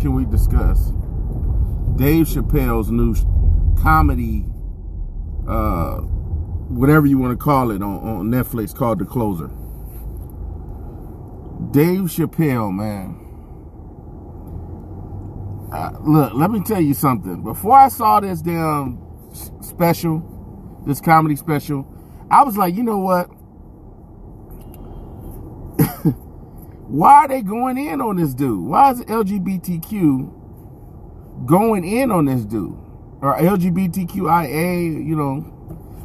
can we discuss? Dave Chappelle's new comedy, uh, whatever you want to call it, on, on Netflix called The Closer. Dave Chappelle, man. Uh, look, let me tell you something. Before I saw this damn special, this comedy special, I was like, you know what? Why are they going in on this dude? Why is LGBTQ going in on this dude? Or LGBTQIA, you know,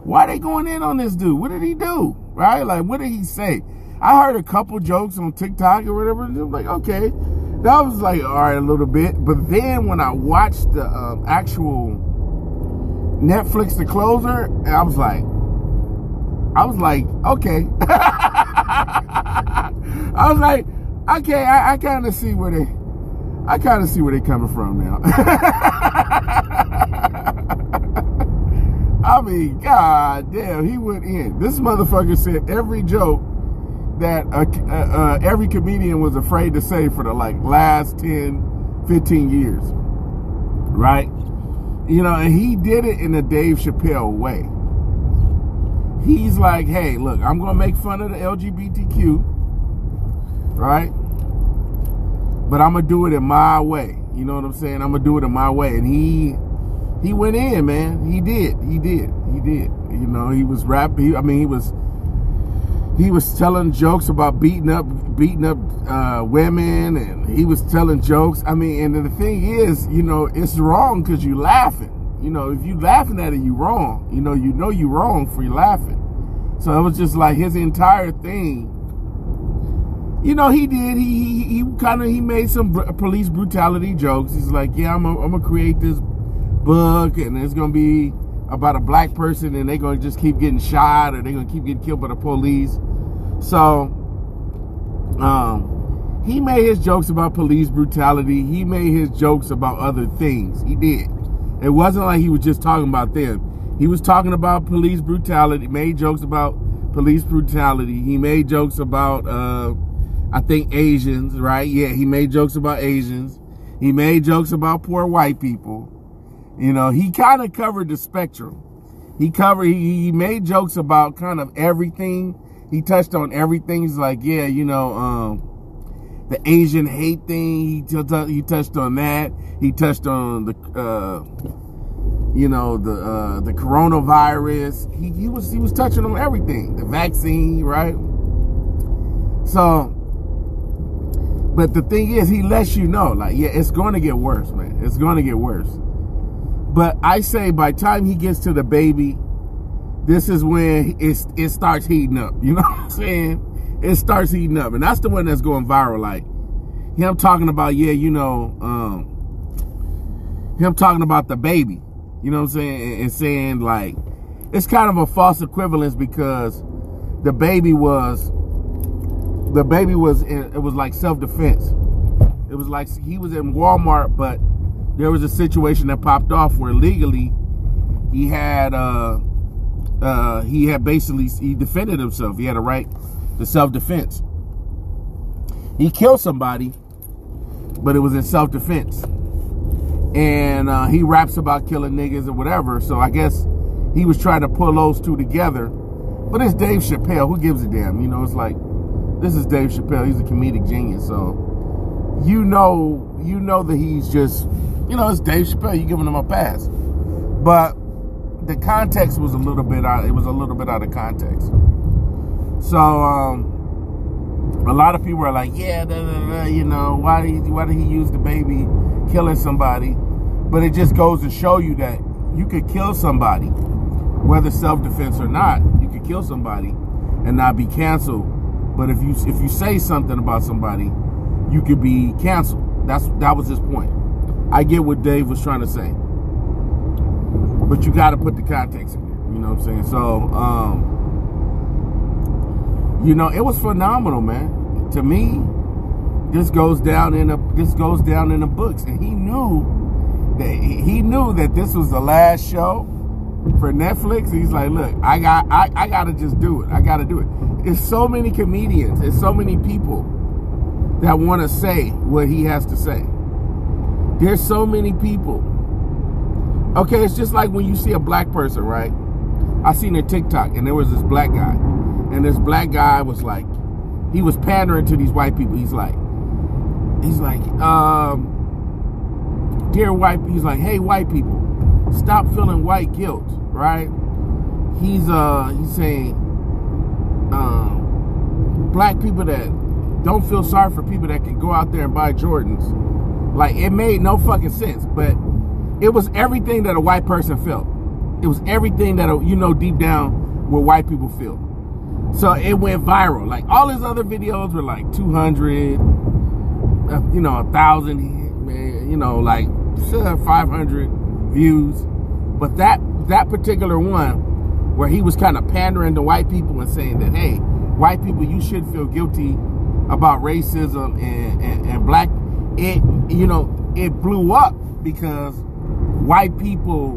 why are they going in on this dude? What did he do? Right? Like, what did he say? I heard a couple jokes on TikTok or whatever. And I'm like, okay. That was like, all right, a little bit. But then when I watched the um, actual Netflix The Closer, I was like, I was like, okay. I was like, okay, I, I kind of see where they, I kind of see where they're coming from now. I mean, god damn, he went in. This motherfucker said every joke that every comedian was afraid to say for the like last 10, 15 years. Right? You know, and he did it in a Dave Chappelle way. He's like, hey, look, I'm going to make fun of the LGBTQ, right? But I'm going to do it in my way. You know what I'm saying? I'm going to do it in my way. And he he went in, man. He did. He did. He did. You know, he was rapping. I mean, he was he was telling jokes about beating up beating up uh, women, and he was telling jokes. I mean, and the thing is, you know, it's wrong because you're laughing. You know, if you laughing at it, you wrong. You know, you know you wrong for you laughing. So it was just like his entire thing. You know, he did. He he, he kind of he made some police brutality jokes. He's like, yeah, I'm gonna create this book, and it's gonna be about a black person and they're gonna just keep getting shot or they're gonna keep getting killed by the police. So um, he made his jokes about police brutality. He made his jokes about other things. He did. It wasn't like he was just talking about them. He was talking about police brutality, made jokes about police brutality. He made jokes about uh, I think Asians, right? Yeah, he made jokes about Asians. He made jokes about poor white people. You know, he kind of covered the spectrum. He covered, he, he made jokes about kind of everything. He touched on everything. He's like, yeah, you know, um, the Asian hate thing. He, t- he touched on that. He touched on the, uh, you know, the uh, the coronavirus. He, he was he was touching on everything. The vaccine, right? So, but the thing is, he lets you know, like, yeah, it's going to get worse, man. It's going to get worse. But I say by time he gets to the baby, this is when it, it starts heating up. You know what I'm saying? It starts heating up. And that's the one that's going viral. Like, him talking about, yeah, you know, um, him talking about the baby. You know what I'm saying? And saying, like, it's kind of a false equivalence because the baby was, the baby was, it was like self-defense. It was like he was in Walmart, but there was a situation that popped off where legally he had uh uh he had basically he defended himself. He had a right to self-defense. He killed somebody, but it was in self-defense. And uh, he raps about killing niggas or whatever. So I guess he was trying to pull those two together. But it's Dave Chappelle. Who gives a damn? You know, it's like this is Dave Chappelle. He's a comedic genius. So you know, you know that he's just you know, it's Dave Chappelle. You giving him a pass, but the context was a little bit out. It was a little bit out of context. So um, a lot of people are like, yeah, da, da, da, you know, why did he, why did he use the baby killing somebody? But it just goes to show you that you could kill somebody, whether self defense or not. You could kill somebody and not be canceled. But if you if you say something about somebody, you could be canceled. That's that was his point. I get what Dave was trying to say. But you got to put the context in there. You know what I'm saying? So, um, you know, it was phenomenal, man. To me, this goes down in a this goes down in the books, and he knew that he knew that this was the last show for Netflix. He's like, look, I got I, I got to just do it. I got to do it. There's so many comedians. There's so many people that want to say what he has to say. There's so many people. Okay, it's just like when you see a black person, right? I seen a TikTok and there was this black guy. And this black guy was like, he was pandering to these white people. He's like, he's like, um, dear white, he's like, hey, white people, stop feeling white guilt, right? He's uh, he's saying, um, black people that don't feel sorry for people that can go out there and buy Jordans. Like it made no fucking sense, but it was everything that a white person felt. It was everything that you know deep down what white people feel. So it went viral. Like all his other videos were like 200, uh, you know, a thousand, you know, like 500 views. But that that particular one, where he was kind of pandering to white people and saying that, hey, white people, you should feel guilty about racism and, and, and black, it you know, it blew up because white people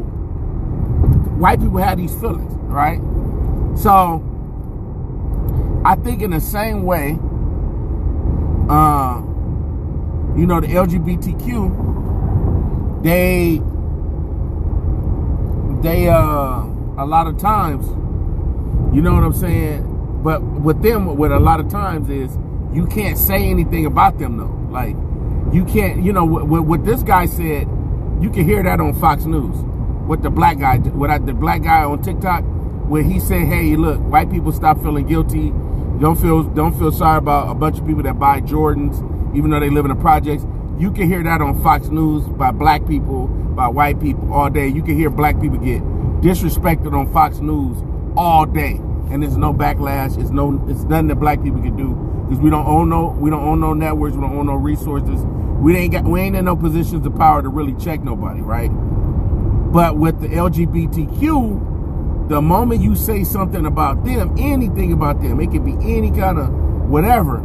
white people have these feelings, right? So I think in the same way, uh, you know, the LGBTQ, they, they, uh, a lot of times, you know what I'm saying? But with them, what a lot of times is you can't say anything about them though. Like, you can't, you know, what, what this guy said, you can hear that on Fox News. What the black guy, what I, the black guy on TikTok, where he said, "Hey, look, white people stop feeling guilty don't feel don't feel sorry about a bunch of people that buy Jordans, even though they live in the projects. You can hear that on Fox News by black people, by white people all day. You can hear black people get disrespected on Fox News all day, and there's no backlash. It's no, it's nothing that black people can do because we don't own no, we don't own no networks, we don't own no resources. We ain't got, we ain't in no positions of power to really check nobody, right? But with the LGBTQ, the moment you say something about them, anything about them, it could be any kind of whatever,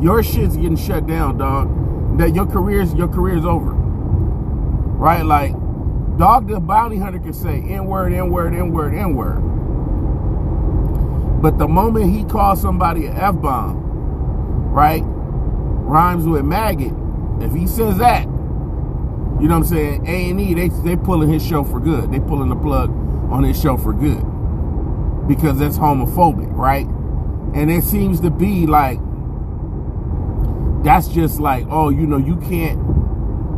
your shit's getting shut down, dog. That your career's your career's over. Right? Like, dog the bounty hunter can say N-word, N-word, N-word, N-word. But the moment he calls somebody an F-bomb, right? Rhymes with maggot. If he says that, you know what I'm saying? A&E, they, they pulling his show for good. They pulling the plug on this show for good because that's homophobic, right? And it seems to be like that's just like, oh, you know, you can't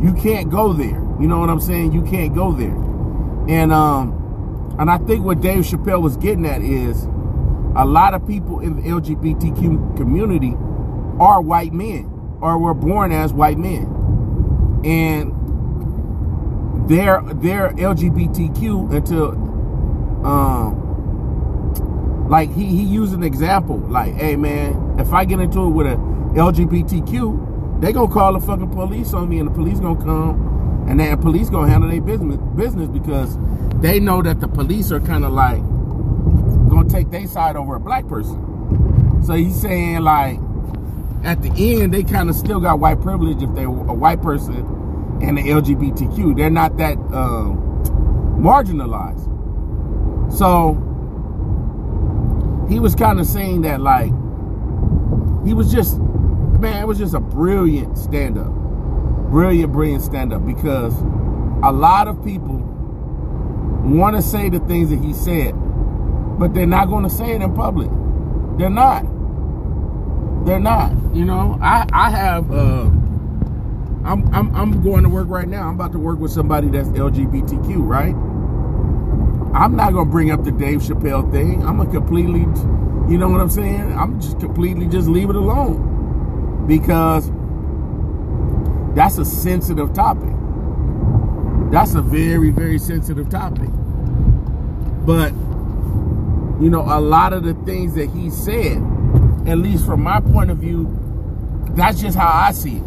you can't go there. You know what I'm saying? You can't go there. And um and I think what Dave Chappelle was getting at is a lot of people in the LGBTQ community are white men or were born as white men. And they're they're LGBTQ until um, like he he used an example, like, hey man, if I get into it with a LGBTQ, they gonna call the fucking police on me, and the police gonna come, and then the police gonna handle their business business because they know that the police are kind of like gonna take their side over a black person. So he's saying like, at the end, they kind of still got white privilege if they're a white person and the LGBTQ. They're not that uh, marginalized. So he was kind of saying that like he was just man, it was just a brilliant stand up. Brilliant, brilliant stand up because a lot of people want to say the things that he said, but they're not going to say it in public. They're not. They're not. You know, I I have uh I'm I'm I'm going to work right now. I'm about to work with somebody that's LGBTQ, right? I'm not gonna bring up the Dave Chappelle thing. I'm gonna completely, you know what I'm saying? I'm just completely just leave it alone because that's a sensitive topic. That's a very very sensitive topic. But you know, a lot of the things that he said, at least from my point of view, that's just how I see it.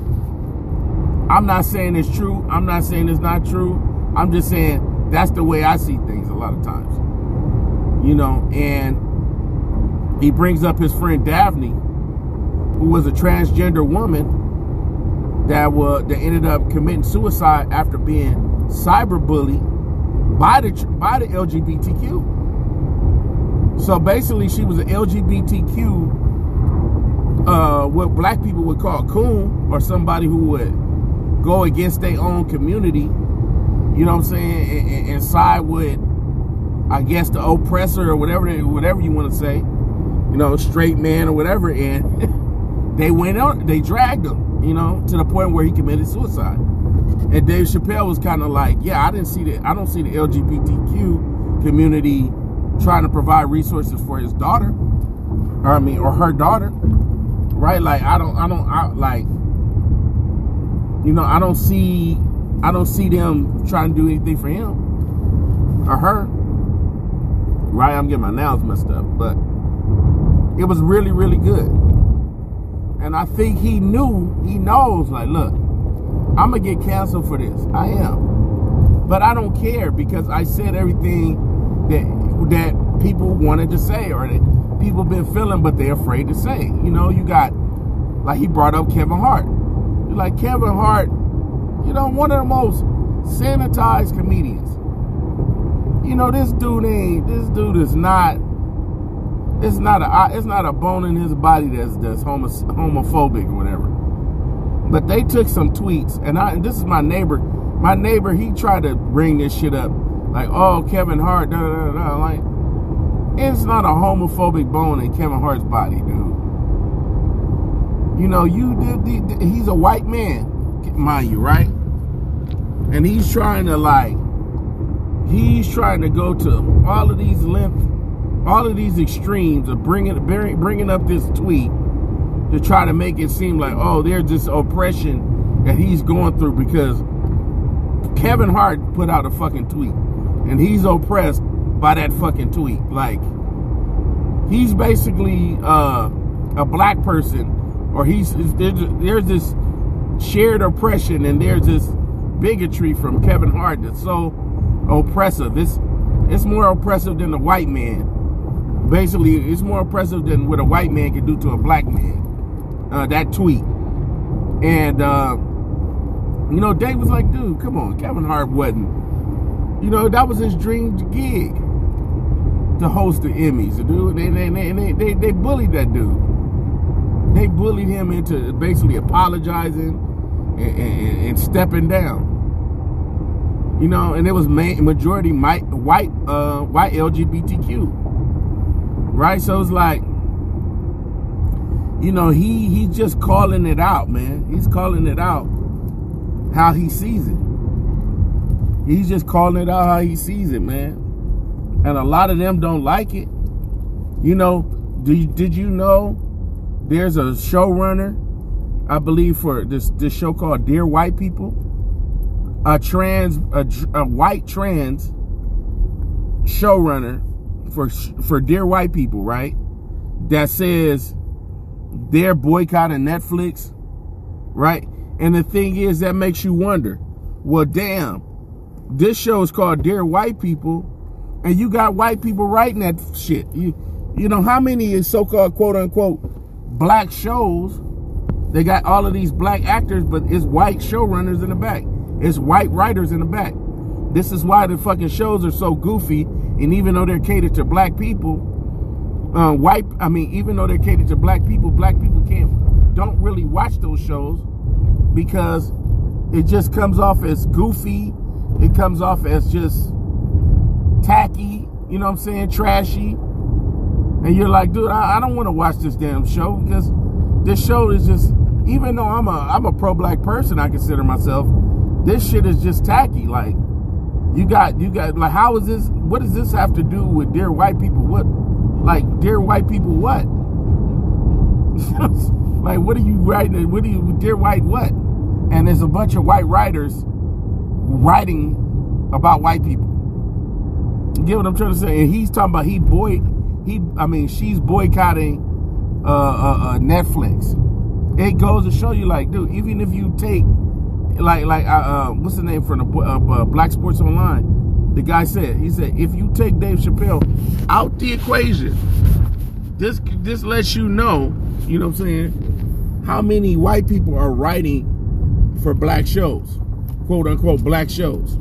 I'm not saying it's true. I'm not saying it's not true. I'm just saying that's the way I see things a lot of times. You know, and he brings up his friend Daphne, who was a transgender woman that was that ended up committing suicide after being cyberbullied by the by the LGBTQ. So basically, she was an LGBTQ, uh, what black people would call coon, or somebody who would go against their own community, you know what I'm saying, and, and side with, I guess, the oppressor or whatever, whatever you want to say, you know, straight man or whatever, and they went on, they dragged him, you know, to the point where he committed suicide. And Dave Chappelle was kind of like, yeah, I didn't see the, I don't see the LGBTQ community trying to provide resources for his daughter, or I mean, or her daughter, right? Like, I don't, I don't, I, like, you know, I don't see, I don't see them trying to do anything for him or her, right? I'm getting my nails messed up, but it was really, really good. And I think he knew, he knows, like, look, I'm gonna get canceled for this. I am. But I don't care because I said everything that that people wanted to say or that people been feeling but they're afraid to say. You know, you got like he brought up Kevin Hart. You're like Kevin Hart, you know, one of the most sanitized comedians. You know, this dude ain't this dude is not it's not a it's not a bone in his body that's that's homo, homophobic or whatever. But they took some tweets, and I and this is my neighbor. My neighbor, he tried to bring this shit up, like, oh, Kevin Hart, da da da da. Like, it's not a homophobic bone in Kevin Hart's body, dude. You know, you did. He's a white man, mind you, right? And he's trying to like, he's trying to go to all of these length, all of these extremes of bringing bringing up this tweet to try to make it seem like, oh, there's this oppression that he's going through because Kevin Hart put out a fucking tweet and he's oppressed by that fucking tweet. Like, he's basically uh, a black person or he's, there's, there's this shared oppression and there's this bigotry from Kevin Hart that's so oppressive. It's, it's more oppressive than the white man. Basically, it's more oppressive than what a white man can do to a black man uh, that tweet. And, uh, you know, Dave was like, dude, come on. Kevin Hart wasn't, you know, that was his dream gig to host the Emmys. Dude, they, they, they, they, they bullied that dude. They bullied him into basically apologizing and, and, and stepping down. You know, and it was majority white, uh, white LGBTQ, right? So it's like, you know, he he's just calling it out, man. He's calling it out how he sees it. He's just calling it out how he sees it, man. And a lot of them don't like it. You know, do did you know there's a showrunner, I believe, for this this show called Dear White People? A trans, a, a white trans showrunner for for Dear White People, right? That says they're boycotting Netflix, right? And the thing is, that makes you wonder, well, damn, this show is called Dear White People, and you got white people writing that shit. You, you know, how many so-called quote unquote black shows, they got all of these black actors, but it's white showrunners in the back. It's white writers in the back. This is why the fucking shows are so goofy, and even though they're catered to black people, uh, white, I mean, even though they're catered to black people, black people can't, don't really watch those shows because it just comes off as goofy. It comes off as just tacky, you know what I'm saying, trashy. And you're like, dude, I, I don't want to watch this damn show because this show is just, even though I'm a I'm a pro-black person, I consider myself, this shit is just tacky. Like, you got you got like, how is this? What does this have to do with dear white people? What like, dear white people, what? like, what are you writing? What are you, dear white, what? And there's a bunch of white writers writing about white people. You get what I'm trying to say? And he's talking about he boy, he, I mean, she's boycotting uh, uh, uh, Netflix. It goes to show you, like, dude, even if you take, like, like, uh, uh what's the name from the uh, uh, Black Sports Online? the guy said, he said, if you take Dave Chappelle out the equation, this this lets you know, you know what I'm saying, how many white people are writing for black shows, quote unquote black shows.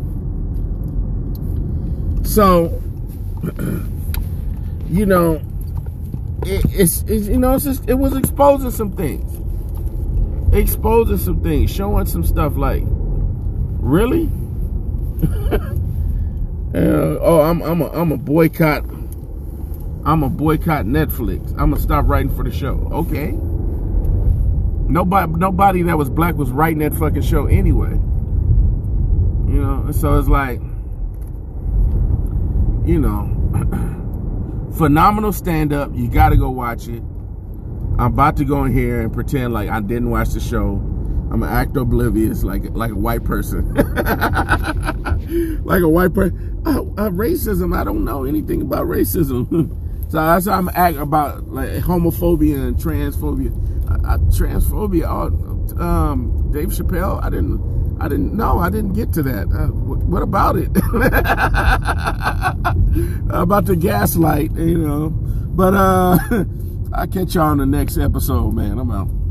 So, you know, it, it's, it's, you know it's just, it was exposing some things. Exposing some things, showing some stuff like, really? uh, oh, I'm I'm a I'm a boycott. I'm a boycott Netflix. I'm gonna stop writing for the show. Okay. Nobody nobody that was black was writing that fucking show anyway. You know, so it's like, you know, phenomenal stand up. You got to go watch it. I'm about to go in here and pretend like I didn't watch the show. I'm gonna act oblivious, like like a white person, like a white person. Uh, uh, racism. I don't know anything about racism, so that's how I'm act about like homophobia and transphobia. Uh, transphobia. Oh, um, Dave Chappelle. I didn't. I didn't know. I didn't get to that. Uh, what about it? about the gaslight, you know. But uh I'll catch y'all on the next episode, man. I'm out.